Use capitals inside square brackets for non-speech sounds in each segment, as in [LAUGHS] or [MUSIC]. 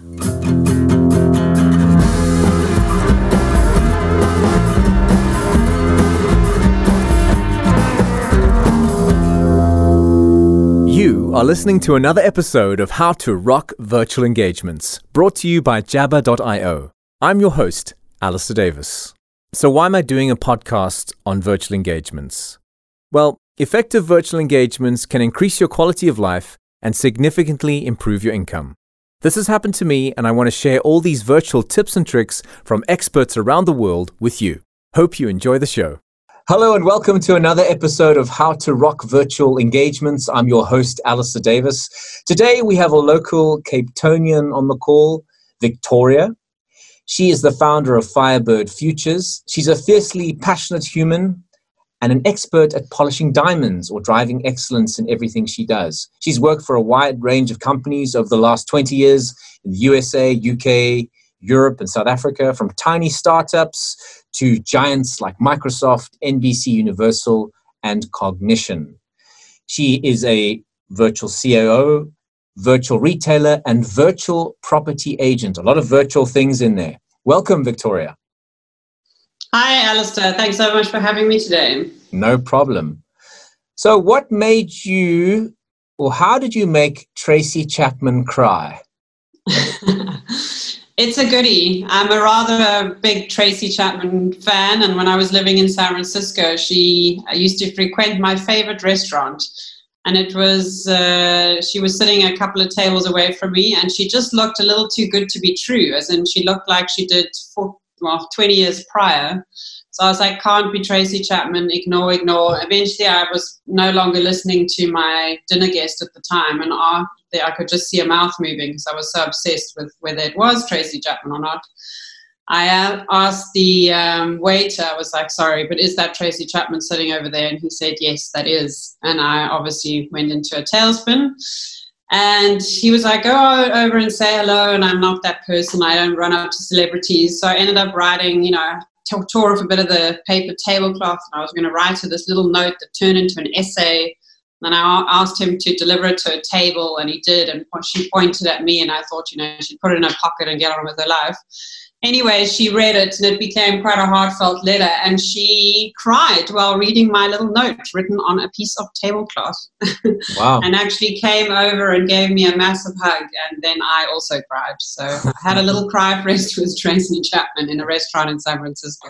You are listening to another episode of How to Rock Virtual Engagements, brought to you by Jabba.io. I'm your host, Alistair Davis. So, why am I doing a podcast on virtual engagements? Well, effective virtual engagements can increase your quality of life and significantly improve your income. This has happened to me, and I want to share all these virtual tips and tricks from experts around the world with you. Hope you enjoy the show. Hello and welcome to another episode of How to Rock Virtual Engagements. I'm your host, Alistair Davis. Today we have a local Cape Townian on the call, Victoria. She is the founder of Firebird Futures. She's a fiercely passionate human and an expert at polishing diamonds or driving excellence in everything she does. She's worked for a wide range of companies over the last 20 years in the USA, UK, Europe, and South Africa, from tiny startups to giants like Microsoft, NBC Universal, and Cognition. She is a virtual COO, virtual retailer, and virtual property agent. A lot of virtual things in there. Welcome, Victoria. Hi, Alistair. Thanks so much for having me today. No problem. So, what made you, or how did you make Tracy Chapman cry? [LAUGHS] It's a goodie. I'm a rather big Tracy Chapman fan, and when I was living in San Francisco, she used to frequent my favorite restaurant. And it was, uh, she was sitting a couple of tables away from me, and she just looked a little too good to be true, as in she looked like she did well, 20 years prior. So I was like, can't be Tracy Chapman, ignore, ignore. Eventually, I was no longer listening to my dinner guest at the time, and I could just see a mouth moving because I was so obsessed with whether it was Tracy Chapman or not. I asked the um, waiter, I was like, sorry, but is that Tracy Chapman sitting over there? And he said, yes, that is. And I obviously went into a tailspin. And he was like, go over and say hello. And I'm not that person. I don't run up to celebrities. So I ended up writing, you know, tore off a bit of the paper tablecloth and I was going to write her this little note that turned into an essay. And I asked him to deliver it to a table, and he did. And she pointed at me, and I thought, you know, she'd put it in her pocket and get on with her life. Anyway, she read it, and it became quite a heartfelt letter. And she cried while reading my little note written on a piece of tablecloth. [LAUGHS] Wow. and actually came over and gave me a massive hug. And then I also cried. So I had a little cry rest [LAUGHS] with Tracy Chapman in a restaurant in San Francisco.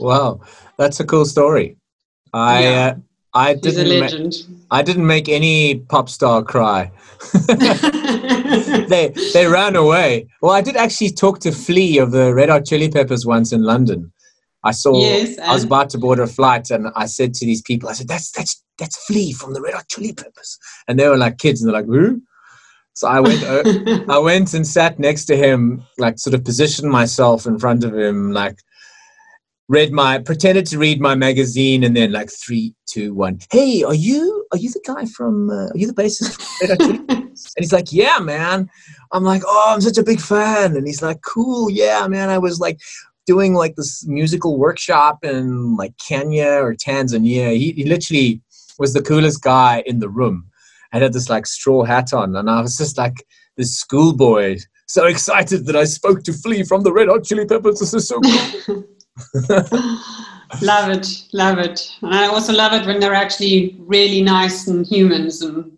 Wow. That's a cool story. I. Yeah. Uh, I didn't. Ma- I didn't make any pop star cry. [LAUGHS] they they ran away. Well, I did actually talk to Flea of the Red Hot Chili Peppers once in London. I saw. Yes, I was about to board a flight, and I said to these people, I said, "That's that's that's Flea from the Red Hot Chili Peppers," and they were like kids, and they're like, "Who?" So I went, uh, [LAUGHS] I went and sat next to him, like sort of positioned myself in front of him, like read my pretended to read my magazine and then like three two one hey are you are you the guy from uh, are you the bassist [LAUGHS] and he's like yeah man. I'm like oh i'm such a big fan. And he's like cool yeah man. I was like doing like this musical workshop in like kenya or tanzania. He, he literally was the coolest guy in the room. And had this like straw hat on and i was just like this schoolboy so excited that i spoke to flea from the red hot chili peppers. This is so cool [LAUGHS] [LAUGHS] love it, love it. And I also love it when they're actually really nice and humans and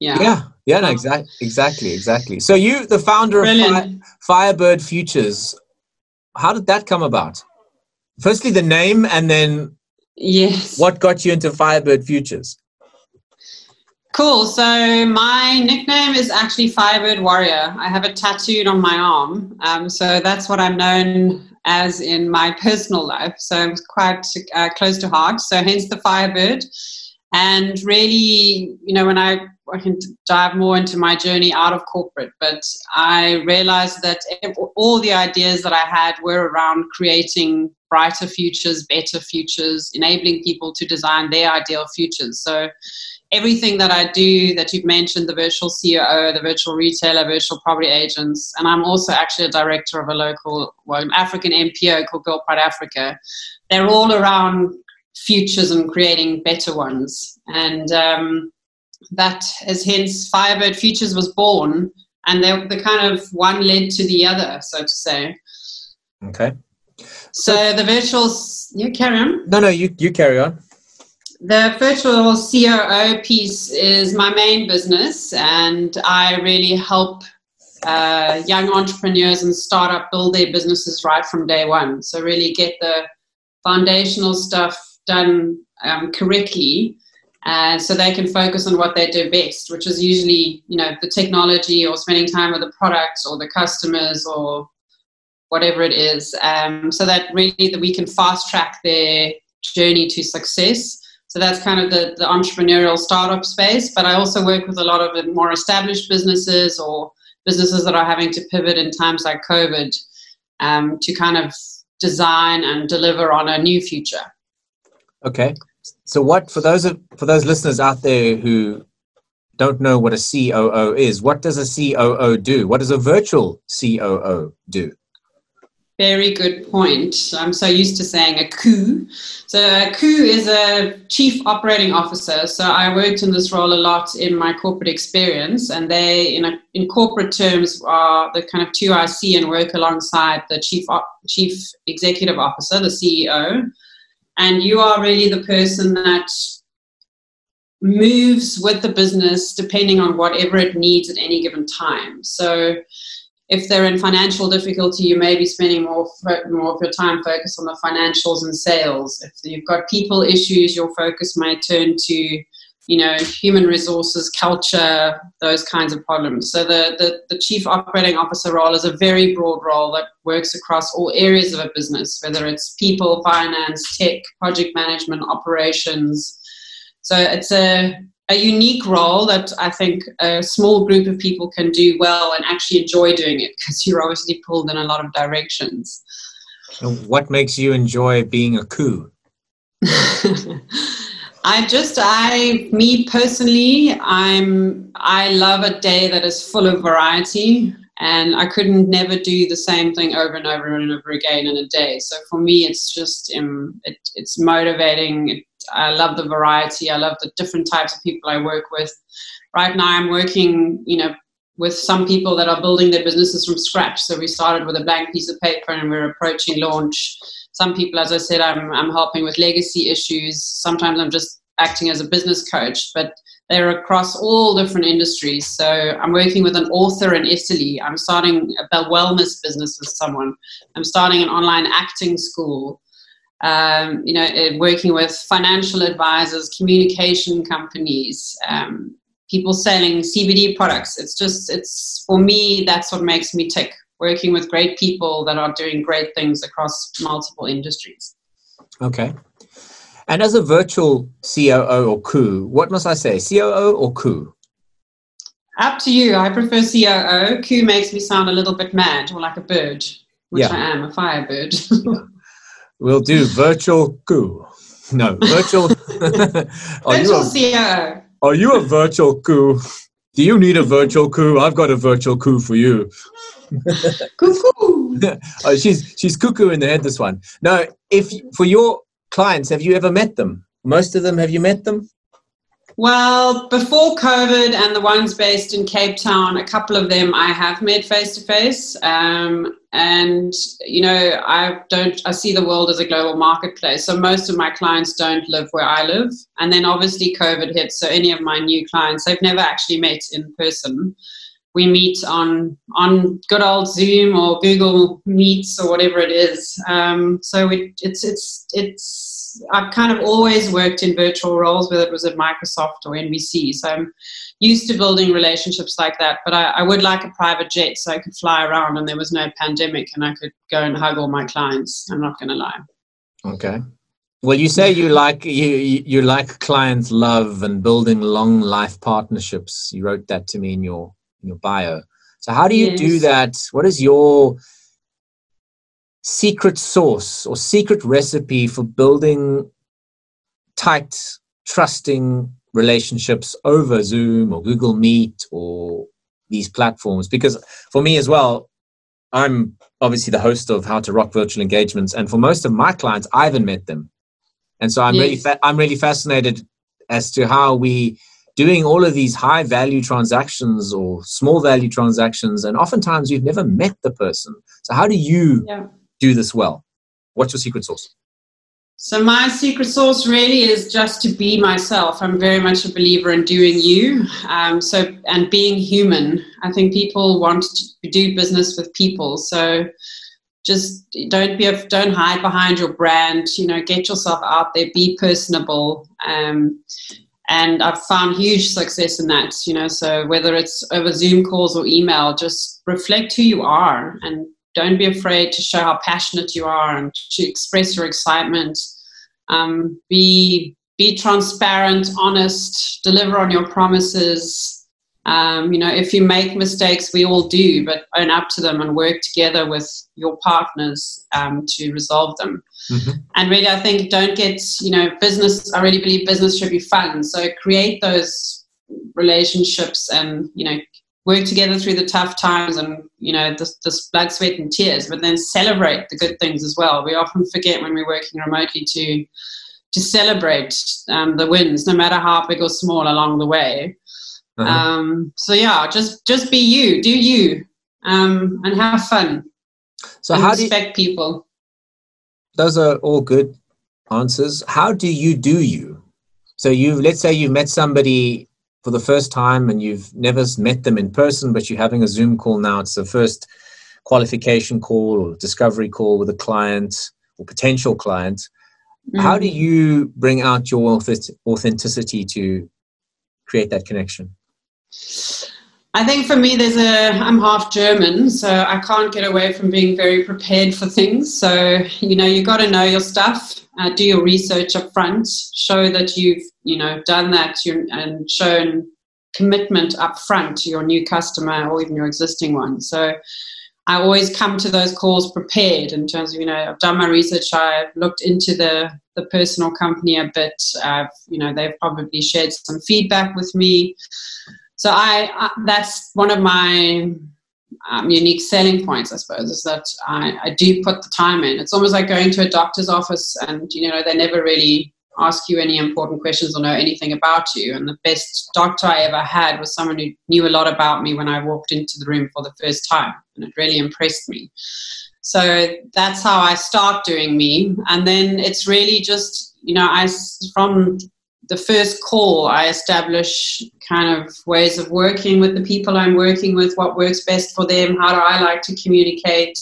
yeah. Yeah, yeah, no, exactly, exactly, exactly. So you, the founder Brilliant. of Firebird Futures, how did that come about? Firstly, the name, and then yes, what got you into Firebird Futures? Cool. So my nickname is actually Firebird Warrior. I have it tattooed on my arm. Um, so that's what I'm known as in my personal life. So I'm quite uh, close to heart. So hence the Firebird. And really, you know, when I, I can dive more into my journey out of corporate, but I realized that all the ideas that I had were around creating brighter futures, better futures, enabling people to design their ideal futures. So everything that I do that you've mentioned the virtual COO, the virtual retailer, virtual property agents, and I'm also actually a director of a local, well, an African NPO called Girl Pride Africa. They're all around futures and creating better ones. And um, that is hence Firebird Futures was born and they the kind of one led to the other, so to say. Okay. So the virtual, you carry on. No, no, you you carry on. The virtual COO piece is my main business, and I really help uh, young entrepreneurs and startup build their businesses right from day one. So really get the foundational stuff done um, correctly, uh, so they can focus on what they do best, which is usually you know the technology or spending time with the products or the customers or whatever it is. Um, so that really that we can fast track their journey to success. So that's kind of the, the entrepreneurial startup space. But I also work with a lot of more established businesses or businesses that are having to pivot in times like COVID um, to kind of design and deliver on a new future. Okay. So what for those for those listeners out there who don't know what a COO is, what does a COO do? What does a virtual COO do? Very good point. I'm so used to saying a coup. So a coup is a chief operating officer. So I worked in this role a lot in my corporate experience, and they, in, a, in corporate terms, are the kind of 2IC and work alongside the chief op, chief executive officer, the CEO, and you are really the person that moves with the business depending on whatever it needs at any given time. So if they're in financial difficulty, you may be spending more more of your time focused on the financials and sales. If you've got people issues, your focus may turn to, you know, human resources, culture, those kinds of problems. So the, the, the chief operating officer role is a very broad role that works across all areas of a business, whether it's people, finance, tech, project management, operations. So it's a a unique role that I think a small group of people can do well and actually enjoy doing it because you're obviously pulled in a lot of directions. what makes you enjoy being a coup? [LAUGHS] I just I me personally I'm I love a day that is full of variety and I couldn't never do the same thing over and over and over again in a day. So for me, it's just um, it, it's motivating. It I love the variety. I love the different types of people I work with. Right now, I'm working, you know, with some people that are building their businesses from scratch. So we started with a blank piece of paper and we're approaching launch. Some people, as I said, I'm, I'm helping with legacy issues. Sometimes I'm just acting as a business coach, but they're across all different industries. So I'm working with an author in Italy. I'm starting a wellness business with someone. I'm starting an online acting school um, you know, uh, working with financial advisors, communication companies, um, people selling CBD products. It's just, it's for me, that's what makes me tick. Working with great people that are doing great things across multiple industries. Okay. And as a virtual COO or coup, what must I say, COO or coup? Up to you. I prefer COO. Coup makes me sound a little bit mad or like a bird, which yeah. I am, a firebird. [LAUGHS] We'll do virtual coup. No, virtual. are virtual you a, Are you a virtual coup? Do you need a virtual coup? I've got a virtual coup for you. [LAUGHS] cuckoo. oh, [LAUGHS] she's she's cuckoo in the head. This one. No, if for your clients, have you ever met them? Most of them, have you met them? Well, before COVID and the ones based in Cape Town, a couple of them I have met face to face. And, you know, I don't, I see the world as a global marketplace. So most of my clients don't live where I live. And then obviously COVID hit. So any of my new clients, they've never actually met in person. We meet on on good old Zoom or Google Meets or whatever it is. Um, so it, it's it's it's I've kind of always worked in virtual roles, whether it was at Microsoft or NBC. So I'm used to building relationships like that. But I, I, would like a private jet so I could fly around and there was no pandemic and I could go and hug all my clients. I'm not going to lie. Okay. Well, you say you like you you like clients love and building long life partnerships. You wrote that to me in your in your bio. So how do you yes. do that? What is your secret sauce or secret recipe for building tight, trusting relationships over Zoom or Google Meet or these platforms? Because for me as well, I'm obviously the host of How to Rock Virtual Engagements, and for most of my clients, I haven't met them, and so I'm yes. really fa- I'm really fascinated as to how we doing all of these high value transactions or small value transactions, and oftentimes you've never met the person. So, how do you yeah. Do this well? What's your secret sauce? So my secret sauce really is just to be myself. I'm very much a believer in doing you. Um, so and being human. I think people want to do business with people. So just don't be don't hide behind your brand. You know, get yourself out there. Be personable. Um, and I've found huge success in that. You know, so whether it's over Zoom calls or email, just reflect who you are and don't be afraid to show how passionate you are and to express your excitement um, be be transparent, honest, deliver on your promises. Um, you know, if you make mistakes, we all do, but own up to them and work together with your partners um, to resolve them. Mm-hmm. And really, I think don't get, you know, business, I really believe business should be fun. So create those relationships and, you know, work together through the tough times and you know this, this blood sweat and tears but then celebrate the good things as well. We often forget when we're working remotely to to celebrate um, the wins no matter how big or small along the way. Uh-huh. um, so yeah just just be you do you um, and have fun. So how respect do you, people. Those are all good answers. How do you do you? So you let's say you've met somebody for the first time and you've never met them in person, but you're having a Zoom call now. It's the first qualification call or discovery call with a client or potential client. Mm-hmm. How do you bring out your authenticity to create that connection? I think for me, there's a. I'm half German, so I can't get away from being very prepared for things. So you know, you got to know your stuff. Uh, do your research up front. Show that you've you know done that and shown commitment up front to your new customer or even your existing one. So I always come to those calls prepared in terms of you know I've done my research. I've looked into the the personal company a bit. I've you know they've probably shared some feedback with me. So I, I that's one of my um, unique selling points, I suppose, is that I, I do put the time in. It's almost like going to a doctor's office and you know they never really ask you any important questions or know anything about you. And the best doctor I ever had was someone who knew a lot about me when I walked into the room for the first time, and it really impressed me. So that's how I start doing me, and then it's really just you know I from the first call, I establish kind of ways of working with the people I'm working with, what works best for them, how do I like to communicate,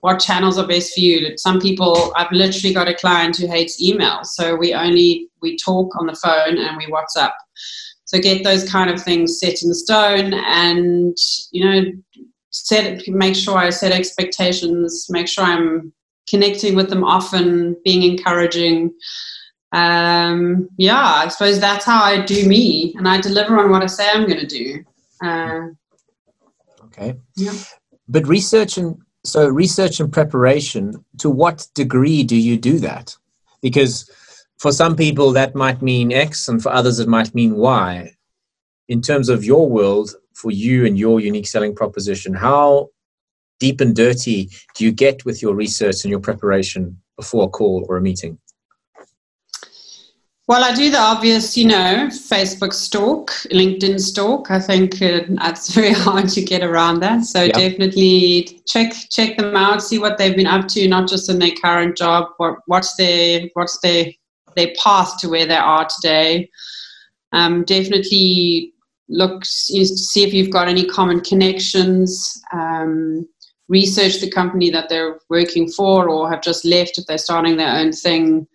what channels are best for you. Some people, I've literally got a client who hates email, so we only we talk on the phone and we WhatsApp. So get those kind of things set in stone, and you know, set make sure I set expectations, make sure I'm connecting with them often, being encouraging um, yeah, I suppose that's how I do me, and I deliver on what I say I'm going to do. Uh, okay. Yeah. But research and so research and preparation. To what degree do you do that? Because for some people that might mean X, and for others it might mean Y. In terms of your world, for you and your unique selling proposition, how deep and dirty do you get with your research and your preparation before a call or a meeting? Well, I do the obvious, you know, Facebook stalk, LinkedIn stalk. I think uh, it's [LAUGHS] very hard to get around that. So definitely check check them out, see what they've been up to, not just in their current job, but what's their what's their their path to where they are today. Um, definitely look see if you've got any common connections. Um, research the company that they're working for or have just left if they're starting their own thing.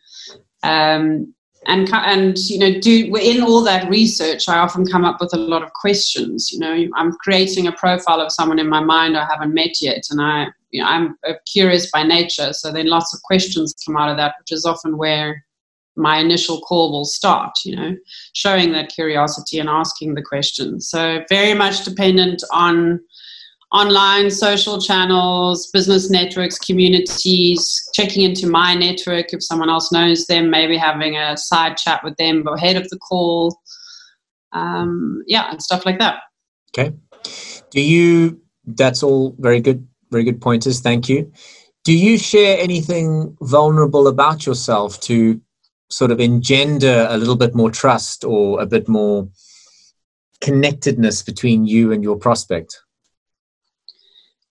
Um, and and you know do in all that research i often come up with a lot of questions you know i'm creating a profile of someone in my mind i haven't met yet and i you know i'm uh, curious by nature so then lots of questions come out of that which is often where my initial call will start you know showing that curiosity and asking the questions. So very much dependent on online social channels, business networks, communities, checking into my network if someone else knows them, maybe having a side chat with them ahead of the call. Um, yeah, and stuff like that. Okay. Do you, that's all very good, very good pointers. Thank you. Do you share anything vulnerable about yourself to sort of engender a little bit more trust or a bit more connectedness between you and your prospect?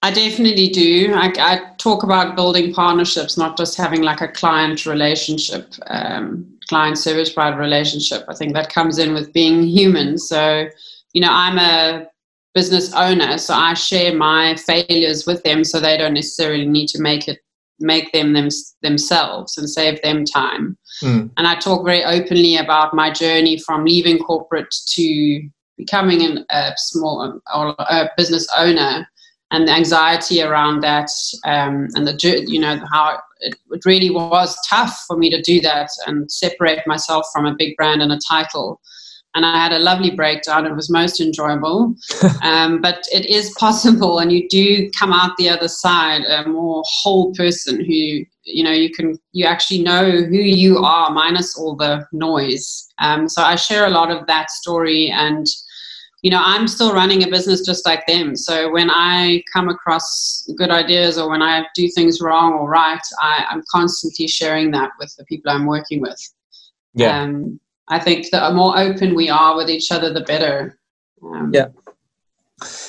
I definitely do. I, I, talk about building partnerships, not just having like a client relationship, um, client service provider relationship. I think that comes in with being human. So, you know, I'm a business owner, so I share my failures with them, so they don't necessarily need to make it make them, them themselves and save them time. Mm. And I talk very openly about my journey from leaving corporate to becoming an, a small or a business owner and the anxiety around that um, and the you know how it, it, really was tough for me to do that and separate myself from a big brand and a title. And i had a lovely breakdown. It was most enjoyable. [LAUGHS] Um, but it is possible and you do come out the other side a more whole person who you know you can you actually know who you are minus all the noise. Um, so i share a lot of that story and you know, I'm still running a business just like them. So when I come across good ideas or when I do things wrong or right, I, am constantly sharing that with the people I'm working with. Yeah. Um, I think the more open we are with each other, the better. Um, yeah.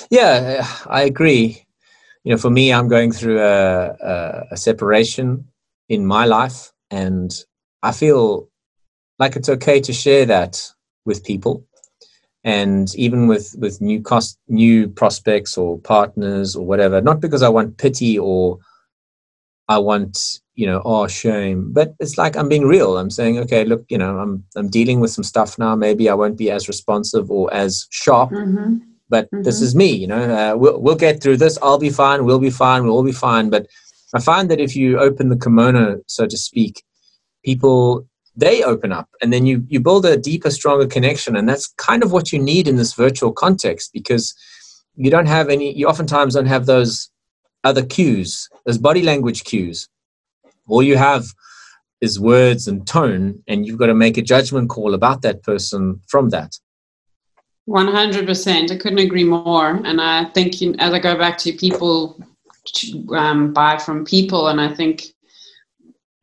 Yeah, I agree. You know, for me, I'm going through a, a, a separation in my life, and I feel like it's okay to share that with people and even with with new cost new prospects or partners or whatever not because i want pity or i want you know oh shame but it's like i'm being real. I'm saying okay look you know i'm i'm dealing with some stuff now. Maybe i won't be as responsive or as sharp mm-hmm. but mm-hmm. this is me you know. Uh, we'll, we'll get through this. I'll be fine. We'll be fine. We'll all be fine. But i find that if you open the kimono so to speak people they open up and then you you build a deeper stronger connection and that's kind of what you need in this virtual context because you don't have any you oftentimes don't have those other cues those body language cues. All you have is words and tone and you've got to make a judgment call about that person from that. 100% i couldn't agree more and i think as i go back to people um, buy from people and i think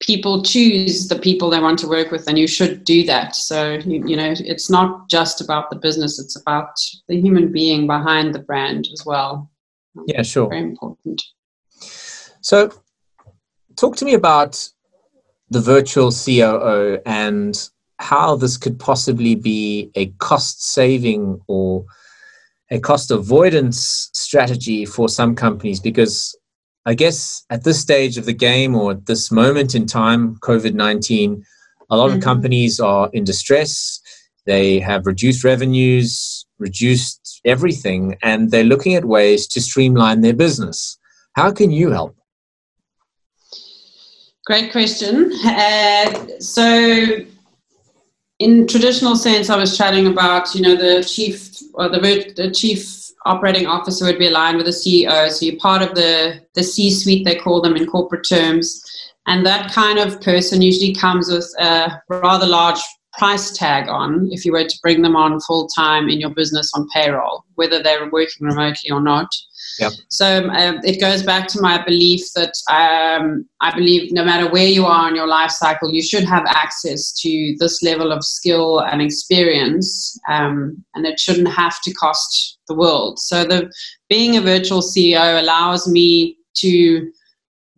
people choose the people they want to work with and you should do that. So you, you, know it's not just about the business it's about the human being behind the brand as well. Um, yeah sure. very important. So talk to me about the virtual coo and how this could possibly be a cost saving or a cost avoidance strategy for some companies because I guess at this stage of the game or at this moment in time, COVID 19, a lot mm-hmm. of companies are in distress. They have reduced revenues, reduced everything, and they're looking at ways to streamline their business. How can you help? Great question. Uh, so, in traditional sense, I was chatting about you know the chief or the, the chief operating officer would be aligned with the CEO. So you're part of the, the C suite, they call them in corporate terms. And that kind of person usually comes with a rather large price tag on if you were to bring them on full time in your business on payroll, whether they're working remotely or not. Yep. So um, it goes back to my belief that um, I believe no matter where you are in your life cycle, you should have access to this level of skill and experience, um, and it shouldn't have to cost the world. So the being a virtual CEO allows me to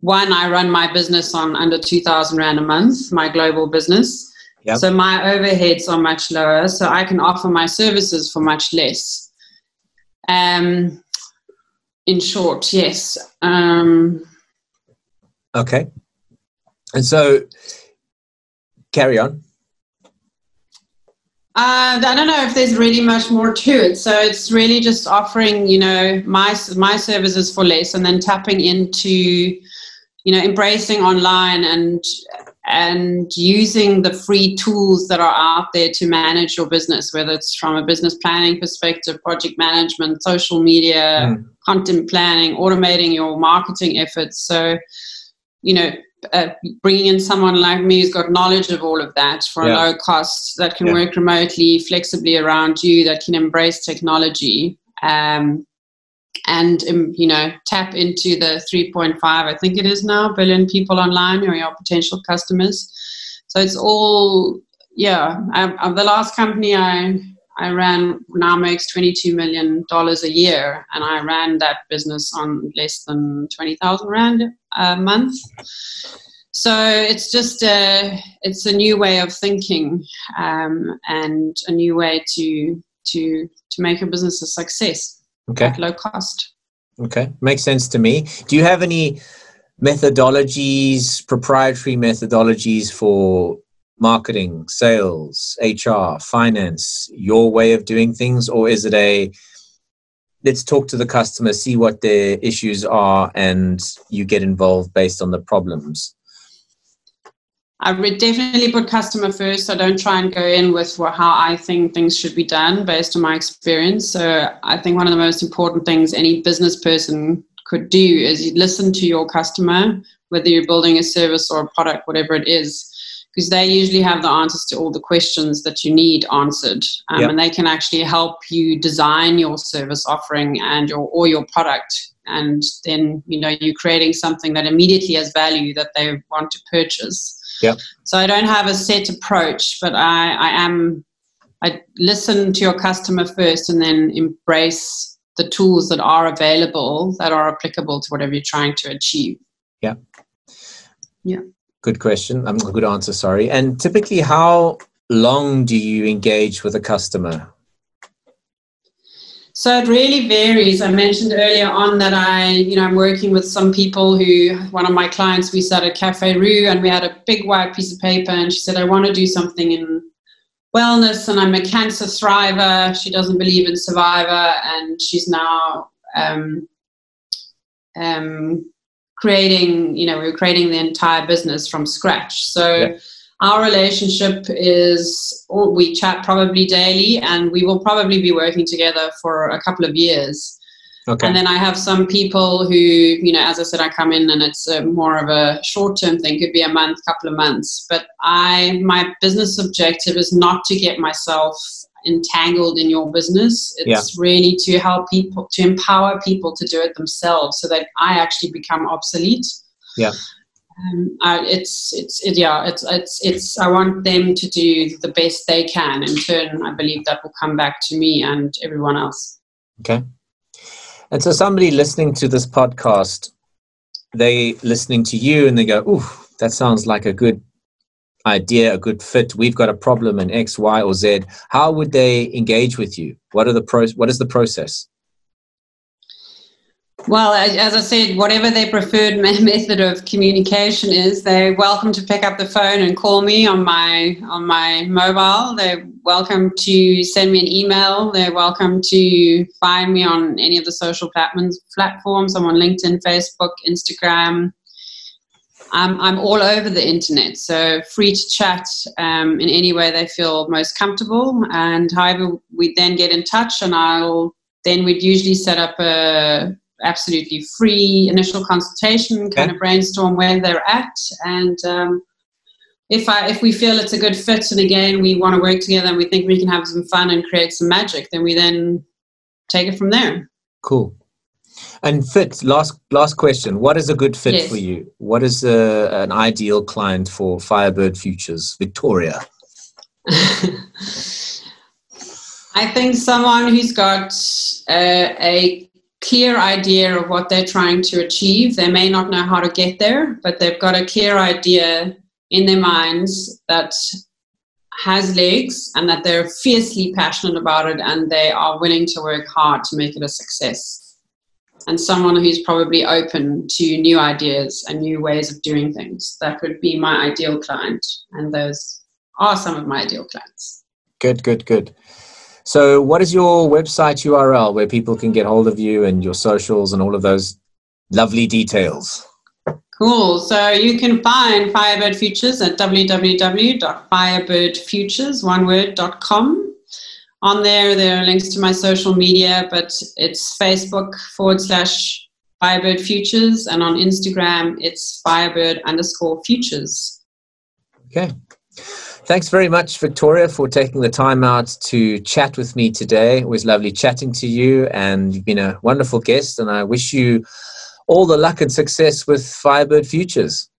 one, I run my business on under two thousand rand a month, my global business. Yep. So my overheads are much lower, so I can offer my services for much less. Um, in short, yes. Um, okay. And so, carry on. Uh, I don't know if there's really much more to it. So it's really just offering, you know, my my services for less, and then tapping into, you know, embracing online and and using the free tools that are out there to manage your business, whether it's from a business planning perspective, project management, social media, mm. content planning, automating your marketing efforts. So, you know, uh, bringing in someone like me who's got knowledge of all of that for yeah. a low cost that can yeah. work remotely, flexibly around you, that can embrace technology. Um, and um, you know tap into the 3.5 i think it is now billion people online who are your potential customers so it's all yeah I, the last company i I ran now makes twenty two million dollars a year, and I ran that business on less than twenty thousand rand a month. So it's just a it's a new way of thinking um, and a new way to to to make a business a success okay. at low cost. Okay, makes sense to me. Do you have any methodologies, proprietary methodologies for marketing, sales, HR, finance, your way of doing things, or is it a let's talk to the customer, see what their issues are, and you get involved based on the problems? I would definitely put customer first. I don't try and go in with how I think things should be done based on my experience. So I think one of the most important things any business person could do is you listen to your customer, whether you're building a service or a product, whatever it is, because they usually have the answers to all the questions that you need answered, um, yep. and they can actually help you design your service offering and your or your product. And then you know you're creating something that immediately has value that they want to purchase. Yeah. So I don't have a set approach, but I, I am I listen to your customer first and then embrace the tools that are available that are applicable to whatever you're trying to achieve. Yeah. Yeah. Good question. I'm Um, good answer. Sorry. And typically, how long do you engage with a customer? So it really varies. I mentioned earlier on that I, you know, I'm working with some people who, one of my clients, we started Cafe Rue and we had a big white piece of paper and she said, I want to do something in wellness and I'm a cancer thriver. She doesn't believe in survivor and she's now um, um, creating, you know, we are creating the entire business from scratch. So, yeah our relationship is oh, we chat probably daily and we will probably be working together for a couple of years. Okay. and then i have some people who you know as i said i come in and it's a, more of a short term thing could be a month couple of months. But i my business objective is not to get myself entangled in your business. It's yeah. really to help people to empower people to do it themselves so that i actually become obsolete. Yeah um, it's it's it, yeah it's it's it's I want them to do the best they can. In turn, I believe that will come back to me and everyone else. Okay. And so, somebody listening to this podcast, they listening to you, and they go, "Ooh, that sounds like a good idea, a good fit. We've got a problem in X, Y, or Z." How would they engage with you? What are the pros? What is the process? Well, as I said, whatever their preferred [LAUGHS] method of communication is, they're welcome to pick up the phone and call me on my on my mobile. They're welcome to send me an email. They're welcome to find me on any of the social platforms. Platforms. I'm on LinkedIn, Facebook, Instagram. I'm I'm all over the internet, so free to chat um, in any way they feel most comfortable. And however, we then get in touch, and I'll then we'd usually set up a absolutely free initial consultation, kind of brainstorm where they're at, and um, if I if we feel it's a good fit, and again we want to work together, and we think we can have some fun and create some magic, then we then take it from there. Cool. And fit. Last last question. What is a good fit yes. for you? What is a, an ideal client for Firebird Futures, Victoria? [LAUGHS] I think someone who's got uh, a clear idea of what they're trying to achieve. They may not know how to get there, but they've got a clear idea in their minds that has legs and that they're fiercely passionate about it and they are willing to work hard to make it a success. And someone who's probably open to new ideas and new ways of doing things. That would be my ideal client. And those are some of my ideal clients. Good, good, good. So, what is your website URL where people can get hold of you and your socials and all of those lovely details? Cool. So you can find Firebird Futures at www.firebirdfutures, On there, there are links to my social media, but it's Facebook forward slash Firebird Futures, and on Instagram, it's Firebird underscore Futures. Okay. Thanks very much, Victoria, for taking the time out to chat with me today. It was lovely chatting to you, and you've been a wonderful guest. And I wish you all the luck and success with Firebird Futures.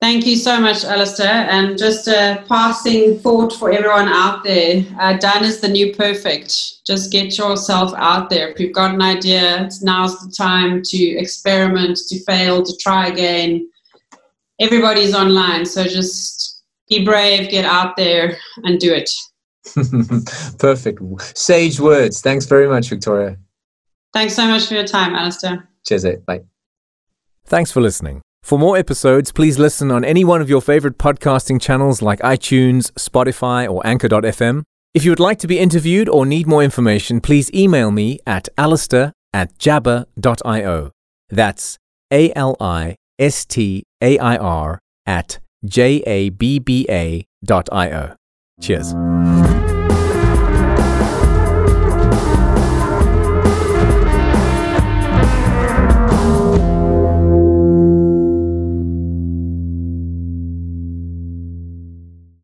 Thank you so much, Alistair. And just a passing thought for everyone out there uh, done is the new perfect. Just get yourself out there. If you've got an idea, now's the time to experiment, to fail, to try again. Everybody's online, so just be brave, get out there, and do it. [LAUGHS] Perfect. Sage words. Thanks very much, Victoria. Thanks so much for your time, Alistair. Cheers. Eh? Bye. Thanks for listening. For more episodes, please listen on any one of your favorite podcasting channels like iTunes, Spotify, or Anchor.fm. If you would like to be interviewed or need more information, please email me at alistair at jabba.io. That's A L I S T A I R at J A B B A dot I O. Cheers.